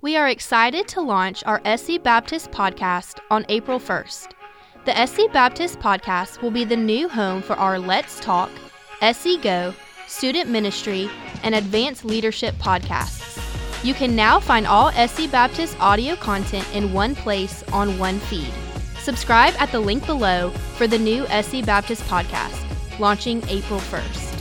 We are excited to launch our SC Baptist podcast on April 1st. The SC Baptist podcast will be the new home for our Let's Talk, SC Go, Student Ministry, and Advanced Leadership podcasts. You can now find all SC Baptist audio content in one place on one feed. Subscribe at the link below for the new SC Baptist podcast, launching April 1st.